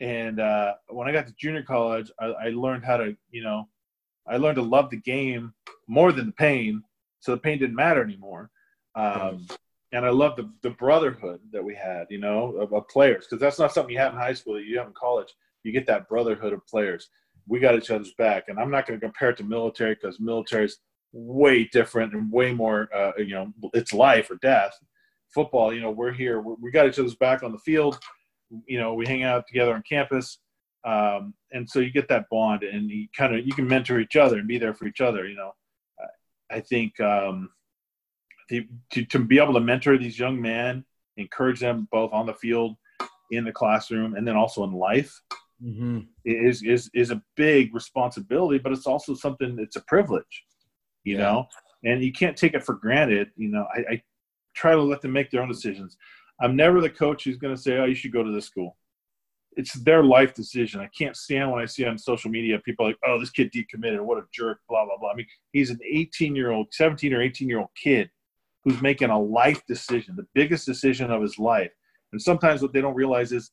And uh, when I got to junior college, I, I, learned how to, you know, I learned to love the game more than the pain. So the pain didn't matter anymore. Um, and I love the, the brotherhood that we had, you know, of, of players, because that's not something you have in high school that you have in college. You get that brotherhood of players. We got each other's back. And I'm not going to compare it to military because military is way different and way more, uh, you know, it's life or death football, you know, we're here, we're, we got each other's back on the field. You know, we hang out together on campus. Um, and so you get that bond and you kind of, you can mentor each other and be there for each other. You know, I think, um, the, to, to be able to mentor these young men, encourage them both on the field, in the classroom, and then also in life mm-hmm. is, is, is a big responsibility, but it's also something, it's a privilege, you yeah. know, and you can't take it for granted. You know, I, I try to let them make their own decisions. I'm never the coach who's going to say, "Oh, you should go to this school." It's their life decision. I can't stand when I see on social media people like, "Oh, this kid decommitted. What a jerk!" Blah blah blah. I mean, he's an 18 year old, 17 or 18 year old kid who's making a life decision, the biggest decision of his life. And sometimes what they don't realize is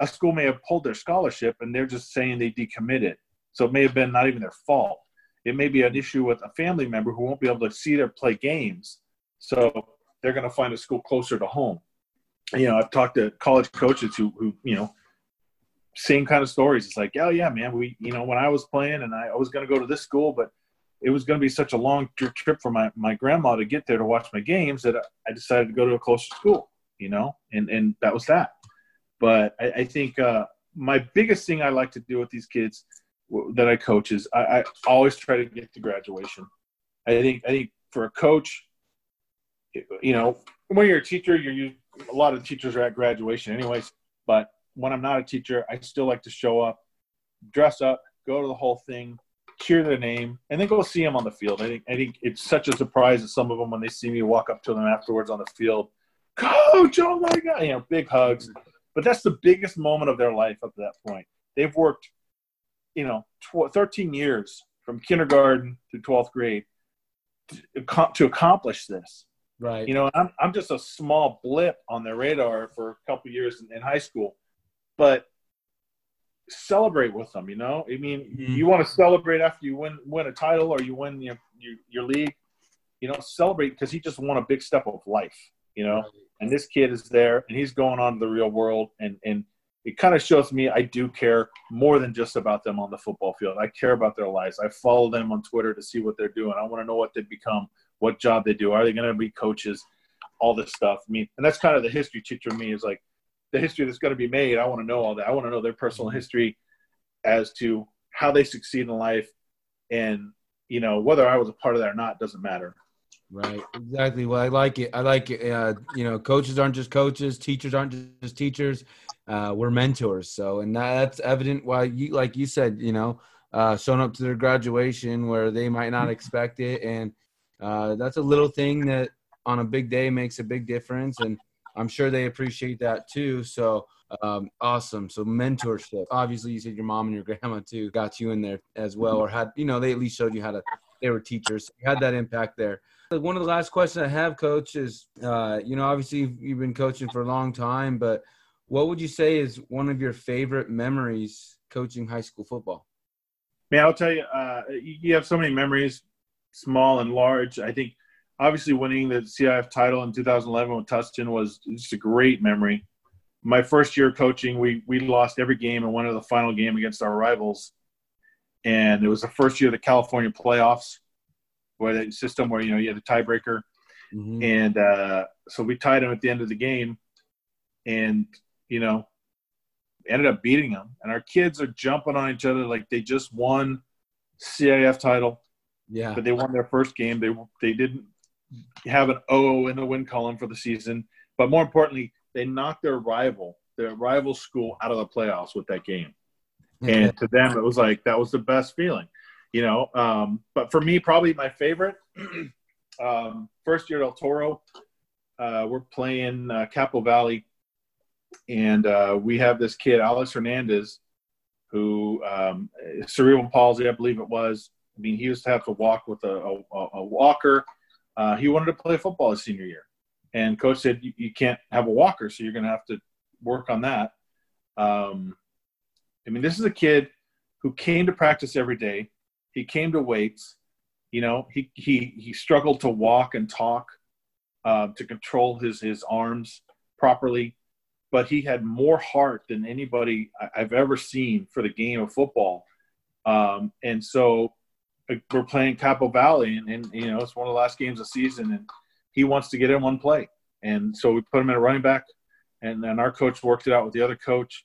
a school may have pulled their scholarship and they're just saying they decommitted. So it may have been not even their fault. It may be an issue with a family member who won't be able to see their play games. So they're going to find a school closer to home. You know, I've talked to college coaches who, who you know, same kind of stories. It's like, oh yeah, man, we, you know, when I was playing and I, was going to go to this school, but it was going to be such a long trip for my, my grandma to get there to watch my games that I decided to go to a closer school, you know, and, and that was that. But I, I think uh, my biggest thing I like to do with these kids that I coach is I, I always try to get to graduation. I think I think for a coach, you know, when you're a teacher, you're you, a lot of teachers are at graduation anyways. But when I'm not a teacher, I still like to show up, dress up, go to the whole thing, cheer their name, and then go see them on the field. I think I think it's such a surprise to some of them when they see me walk up to them afterwards on the field, coach, oh my god, you know, big hugs. But that's the biggest moment of their life up to that point. They've worked, you know, tw- 13 years from kindergarten to 12th grade to, to accomplish this. Right. You know, I'm I'm just a small blip on their radar for a couple years in, in high school, but celebrate with them. You know, I mean, mm-hmm. you want to celebrate after you win win a title or you win your your, your league. You know, celebrate because he just won a big step of life. You know, right. and this kid is there and he's going on to the real world, and and it kind of shows me I do care more than just about them on the football field. I care about their lives. I follow them on Twitter to see what they're doing. I want to know what they become, what job they do. Are they going to be coaches? All this stuff. I mean, and that's kind of the history teacher me is like the history that's going to be made. I want to know all that. I want to know their personal history as to how they succeed in life, and you know whether I was a part of that or not doesn't matter. Right. Exactly. Well, I like it. I like it. Uh, you know, coaches aren't just coaches. Teachers aren't just teachers. Uh, we're mentors. So, and that's evident why you, like you said, you know, uh, showing up to their graduation where they might not expect it, and uh, that's a little thing that on a big day makes a big difference. And I'm sure they appreciate that too. So um, awesome. So mentorship. Obviously, you said your mom and your [laughs] grandma too got you in there as well, or had you know they at least showed you how to. They were teachers. You had that impact there. One of the last questions I have, Coach, is uh, you know obviously you've been coaching for a long time, but what would you say is one of your favorite memories coaching high school football? Man, I'll tell you, uh, you have so many memories, small and large. I think obviously winning the CIF title in 2011 with Tustin was just a great memory. My first year coaching, we we lost every game and won the final game against our rivals, and it was the first year of the California playoffs, where the system where you know you had a tiebreaker, mm-hmm. and uh, so we tied them at the end of the game, and you know ended up beating them, and our kids are jumping on each other like they just won CIF title. Yeah, but they won their first game. They they didn't have an O in the win column for the season. But more importantly, they knocked their rival, their rival school, out of the playoffs with that game. And to them, it was like that was the best feeling, you know. Um, but for me, probably my favorite, [clears throat] um, first year at El Toro, uh, we're playing uh, Capo Valley, and uh, we have this kid, Alex Hernandez, who um, cerebral palsy, I believe it was. I mean, he used to have to walk with a, a, a walker uh, he wanted to play football his senior year, and coach said you, you can't have a walker, so you're going to have to work on that. Um, I mean, this is a kid who came to practice every day. He came to weights. You know, he he he struggled to walk and talk, uh, to control his his arms properly, but he had more heart than anybody I've ever seen for the game of football. Um, and so we're playing Capo Valley, and, and, you know it's one of the last games of the season, and he wants to get in one play, and so we put him in a running back, and then our coach worked it out with the other coach.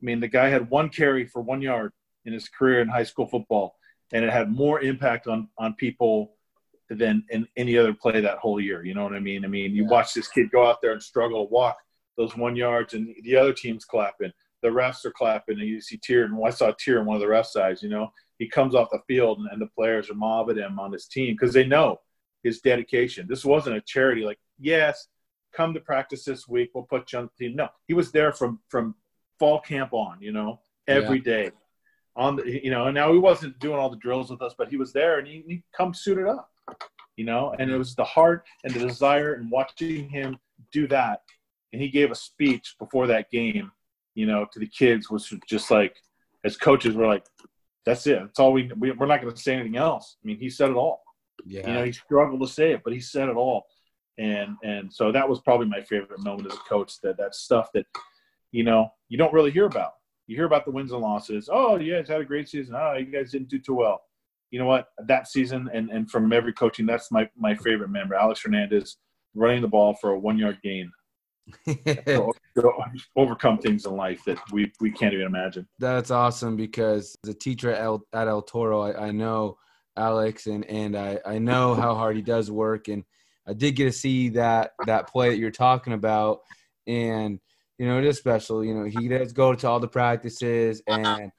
I mean, the guy had one carry for one yard in his career in high school football, and it had more impact on on people than in any other play that whole year. You know what I mean? I mean, you yeah. watch this kid go out there and struggle to walk those one yards, and the other team's clapping, the refs are clapping, and you see tear, and I saw a tear in one of the refs' eyes. You know, he comes off the field and, and the players are mobbing him on his team because they know his dedication. This wasn't a charity like, yes, come to practice this week, we'll put you on the team. No, he was there from from fall camp on, you know, every yeah. day, On the you know, and now he wasn't doing all the drills with us, but he was there and he, he come suited up. you know, and it was the heart and the desire and watching him do that. And he gave a speech before that game, you know, to the kids was just like, as coaches, we're like, that's it. That's all we, we are not going to say anything else. I mean, he said it all. Yeah. You know, he struggled to say it, but he said it all. And, and so that was probably my favorite moment as a coach that that stuff that, you know, you don't really hear about. You hear about the wins and losses. Oh, you guys had a great season. Oh, you guys didn't do too well. You know what? That season and, and from every coaching, that's my, my favorite member, Alex Hernandez, running the ball for a one yard gain. [laughs] overcome things in life that we, we can't even imagine. That's awesome because the teacher at El, at El Toro, I, I know Alex and, and I, I know how hard he does work. And I did get to see that, that play that you're talking about. And – you know, it is special. You know, he does go to all the practices, and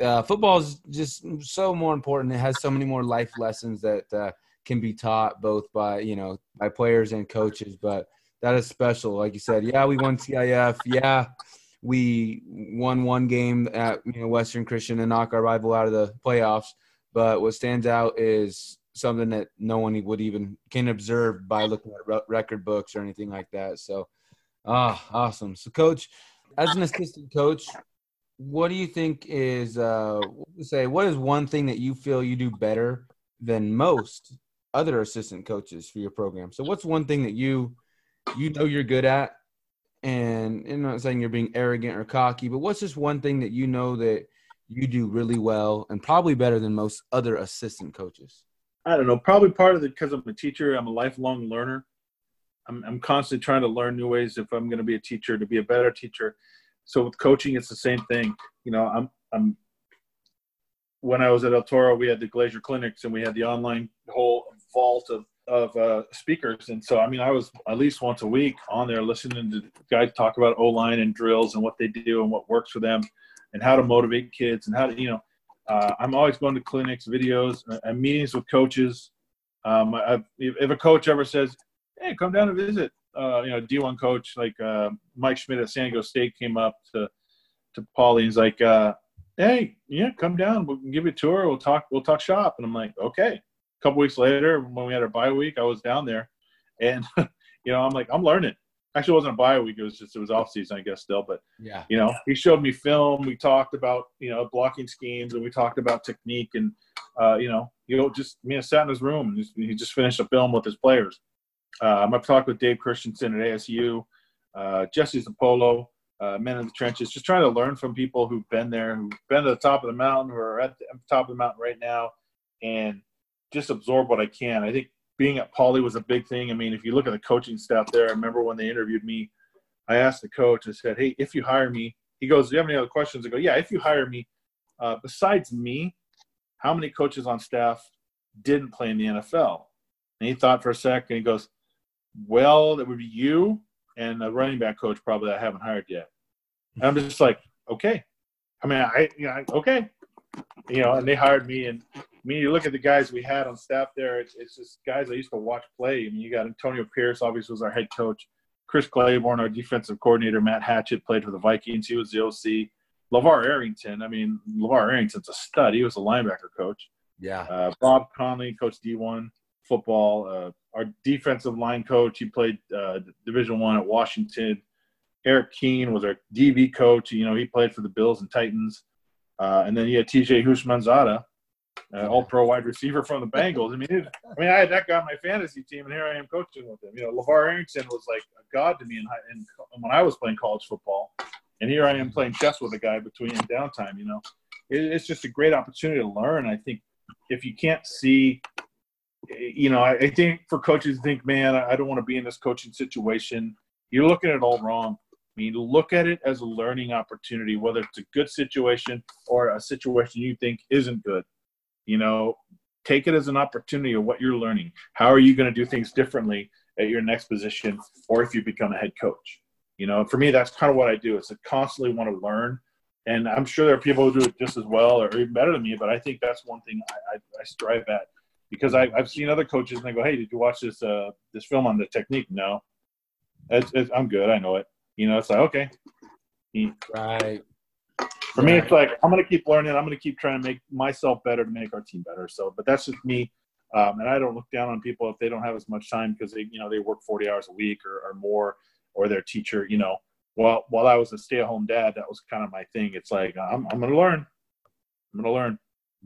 uh, football is just so more important. It has so many more life lessons that uh, can be taught both by you know by players and coaches. But that is special, like you said. Yeah, we won CIF. Yeah, we won one game at you know Western Christian and knock our rival out of the playoffs. But what stands out is something that no one would even can observe by looking at record books or anything like that. So Ah, awesome. So, coach, as an assistant coach, what do you think is uh say what is one thing that you feel you do better than most other assistant coaches for your program? So, what's one thing that you you know you're good at? And I'm not saying you're being arrogant or cocky, but what's just one thing that you know that you do really well and probably better than most other assistant coaches? I don't know. Probably part of it because I'm a teacher. I'm a lifelong learner. I'm, I'm constantly trying to learn new ways if I'm going to be a teacher to be a better teacher. So with coaching, it's the same thing. You know, I'm, I'm, when I was at El Toro, we had the Glazier clinics and we had the online whole vault of, of uh, speakers. And so, I mean, I was at least once a week on there listening to guys talk about O line and drills and what they do and what works for them and how to motivate kids and how to, you know, uh, I'm always going to clinics, videos, uh, and meetings with coaches. Um, I, if a coach ever says, hey, come down and visit. Uh, you know, D1 coach like uh, Mike Schmidt at San Diego State came up to to Poly. He's like, uh, hey, yeah, come down. We'll give you a tour. We'll talk. We'll talk shop. And I'm like, okay. A couple weeks later, when we had our bye week, I was down there, and [laughs] you know, I'm like, I'm learning. Actually, it wasn't a bye week. It was just it was off season, I guess, still. But yeah, you know, he showed me film. We talked about you know blocking schemes, and we talked about technique, and uh, you know, you know, just me sat in his room, and he just finished a film with his players um, I've talked with Dave Christensen at ASU, uh, Jesse Zapolo, uh, Men in the Trenches, just trying to learn from people who've been there, who've been to the top of the mountain, who are at the top of the mountain right now, and just absorb what I can. I think being at Poly was a big thing. I mean, if you look at the coaching staff there, I remember when they interviewed me, I asked the coach, I said, hey, if you hire me, he goes, do you have any other questions? I go, yeah, if you hire me, uh, besides me, how many coaches on staff didn't play in the NFL? And he thought for a second. He goes, well, that would be you and a running back coach probably I haven't hired yet. And I'm just like, okay. I mean, I, you know, okay. You know, and they hired me. And I mean, you look at the guys we had on staff there, it's, it's just guys I used to watch play. I mean, you got Antonio Pierce, obviously, was our head coach. Chris Claiborne, our defensive coordinator. Matt Hatchette played for the Vikings. He was the OC. LaVar Arrington, I mean, LaVar Arrington's a stud. He was a linebacker coach. Yeah. Uh, Bob Connelly, coach D1 football. Uh, our defensive line coach, he played uh, Division One at Washington. Eric Keene was our DB coach. You know, he played for the Bills and Titans. Uh, and then you had TJ Houshmandzadeh, uh, all pro wide receiver from the Bengals. I mean, it, I mean, I had that guy on my fantasy team, and here I am coaching with him. You know, LaVar Arrington was like a god to me in, in, when I was playing college football, and here I am playing chess with a guy between downtime. You know, it, it's just a great opportunity to learn. I think if you can't see you know, I, I think for coaches think, man, I don't want to be in this coaching situation. You're looking at it all wrong. I mean, look at it as a learning opportunity, whether it's a good situation or a situation you think isn't good. You know, take it as an opportunity of what you're learning. How are you going to do things differently at your next position or if you become a head coach? You know, for me, that's kind of what I do. Is I constantly want to learn. And I'm sure there are people who do it just as well or even better than me, but I think that's one thing I, I, I strive at because I, have seen other coaches and they go, "Hey, did you watch this uh, this film on the technique?" No, it's, it's, I'm good. I know it. You know, it's like okay, right. For me, it's like I'm gonna keep learning. I'm gonna keep trying to make myself better to make our team better. So, but that's just me. Um, and I don't look down on people if they don't have as much time because they, you know, they work 40 hours a week or, or more, or their teacher, you know, while, while I was a stay at home dad, that was kind of my thing. It's like, I'm, I'm going to learn. I'm going to learn.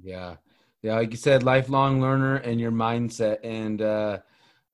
Yeah. Yeah. Like you said, lifelong learner and your mindset. And, uh,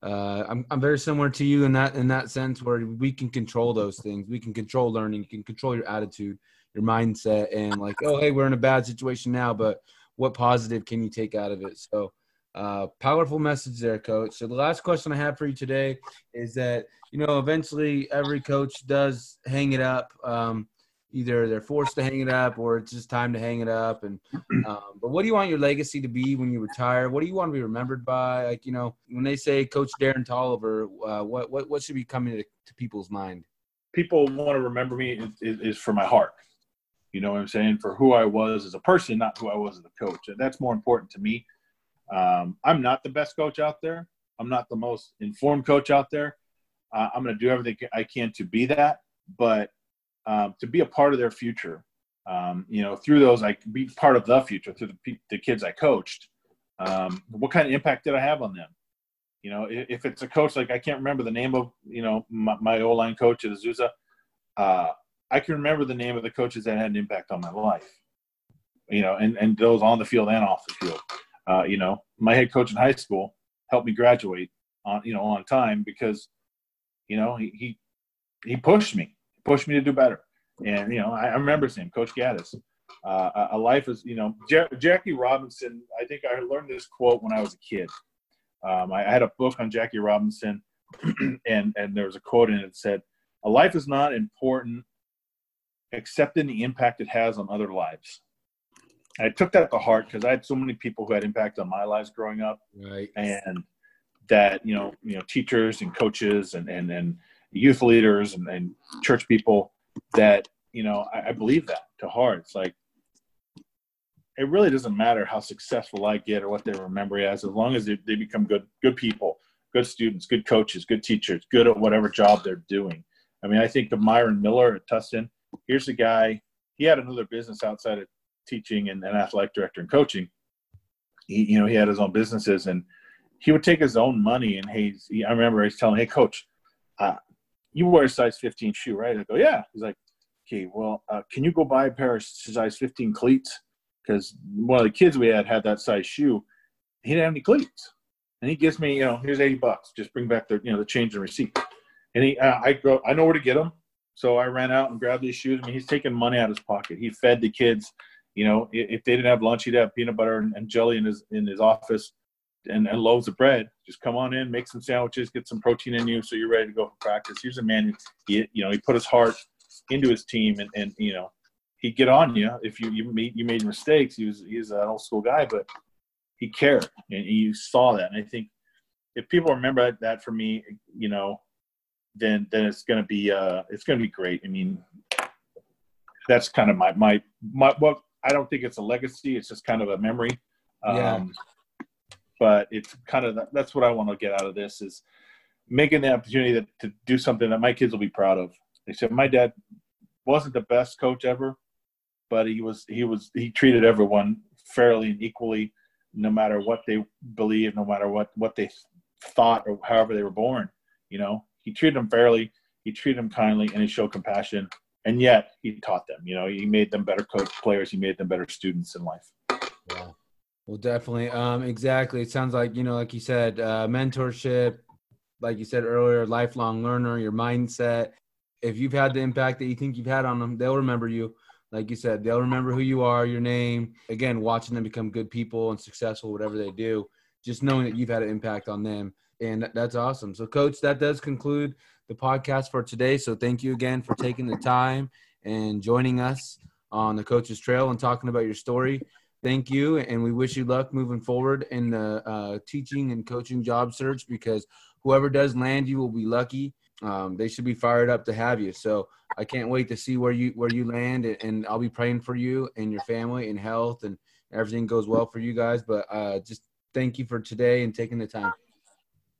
uh, I'm, I'm very similar to you in that in that sense where we can control those things. We can control learning. You can control your attitude, your mindset, and like, oh, hey, we're in a bad situation now, but what positive can you take out of it? So, uh, powerful message there, coach. So the last question I have for you today is that you know eventually every coach does hang it up. Um, either they're forced to hang it up or it's just time to hang it up. And [clears throat] um, but what do you want your legacy to be when you retire? What do you want to be remembered by? Like you know, when they say Coach Darren Tolliver, uh, what what what should be coming to, to people's mind? People want to remember me is, is, is, for my heart. You know what I'm saying? For who I was as a person, not who I was as a coach. That's more important to me. Um, I'm not the best coach out there. I'm not the most informed coach out there. Uh, I'm going to do everything I can to be that. But um, to be a part of their future. Um, you know, through those, I be part of the future through the, the kids I coached. Um, what kind of impact did I have on them? You know, if, if, it's a coach like I can't remember the name of you know my, my O line coach at Azusa, uh, I can remember the name of the coaches that had an impact on my life. You know, and and those on the field and off the field. Uh, you know, my head coach in high school helped me graduate on you know on time because you know he he, he pushed me pushed me to do better. And you know, I, I remember his name, Coach Gaddis. Uh, a life is, you know, Jackie Robinson. I think I learned this quote when I was a kid. Um, I, I had a book on Jackie Robinson, [clears throat] and and there was a quote in it that said, "A life is not important except in the impact it has on other lives." I took that to heart because I had so many people who had impact on my lives growing up, right? And that you know, you know, teachers and coaches and and and youth leaders and, and church people that you know I, I, believe that to heart it's like it really doesn't matter how successful i get or what they remember as as long as they, they become good good people good students good coaches good teachers good at whatever job they're doing i mean i think of myron miller at tustin here's a guy he had another business outside of teaching and, and athletic director and coaching he, you know he had his own businesses and he would take his own money and he's he, i remember he's telling hey coach uh, you wear a size 15 shoe, right? I go, yeah. He's like, okay, well, uh, can you go buy a pair of size 15 cleats? Because one of the kids we had had that size shoe. He didn't have any cleats. And he gives me, you know, here's 80 bucks. Just bring back the, you know, the change and receipt. And he, uh, I go, I know where to get them. So I ran out and grabbed these shoes. I mean, he's taking money out of his pocket. He fed the kids. You know, if they didn't have lunch, he'd have peanut butter and, and jelly in his in his office and, and loaves of bread. Just come on in, make some sandwiches, get some protein in you, so you're ready to go for practice. Here's a man. He, you know, he put his heart into his team, and, and you know, he'd get on you if you you made you made mistakes. He was he's an old school guy, but he cared, and you saw that. And I think if people remember that for me, you know, then then it's gonna be uh it's gonna be great. I mean, that's kind of my my my well, I don't think it's a legacy. It's just kind of a memory. Yeah. Um, but it's kind of that's what I want to get out of this is making the opportunity to, to do something that my kids will be proud of. They said my dad wasn't the best coach ever, but he was he was he treated everyone fairly and equally, no matter what they believed, no matter what what they thought or however they were born. You know, he treated them fairly, he treated them kindly, and he showed compassion. And yet, he taught them. You know, he made them better coach players. He made them better students in life. Yeah. Well, definitely. Um, exactly. It sounds like, you know, like you said, uh, mentorship, like you said earlier, lifelong learner, your mindset. If you've had the impact that you think you've had on them, they'll remember you. Like you said, they'll remember who you are, your name. Again, watching them become good people and successful, whatever they do, just knowing that you've had an impact on them. And that's awesome. So, coach, that does conclude the podcast for today. So, thank you again for taking the time and joining us on the coach's trail and talking about your story. Thank you and we wish you luck moving forward in the uh, teaching and coaching job search because whoever does land you will be lucky. Um, they should be fired up to have you. So i can't wait to see where you where you land and i'll be praying for you and your family and health and everything goes well for you guys. But uh, just thank you for today and taking the time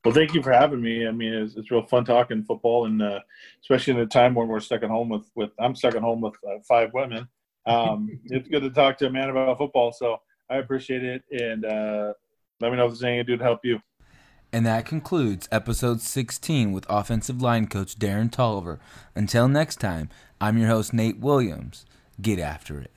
well, thank you for having me. I mean, it's, it's real fun talking football, and uh, especially in a time when we're stuck at home with, with I'm stuck at home with uh, five women um, [laughs] it's good to talk to a man about football. So I appreciate it. And uh, Let me know if there's anything I can do to help you. And that concludes episode 16 with offensive line coach Darren Tolliver. Until next time, I'm your host, Nate Williams. Get after it.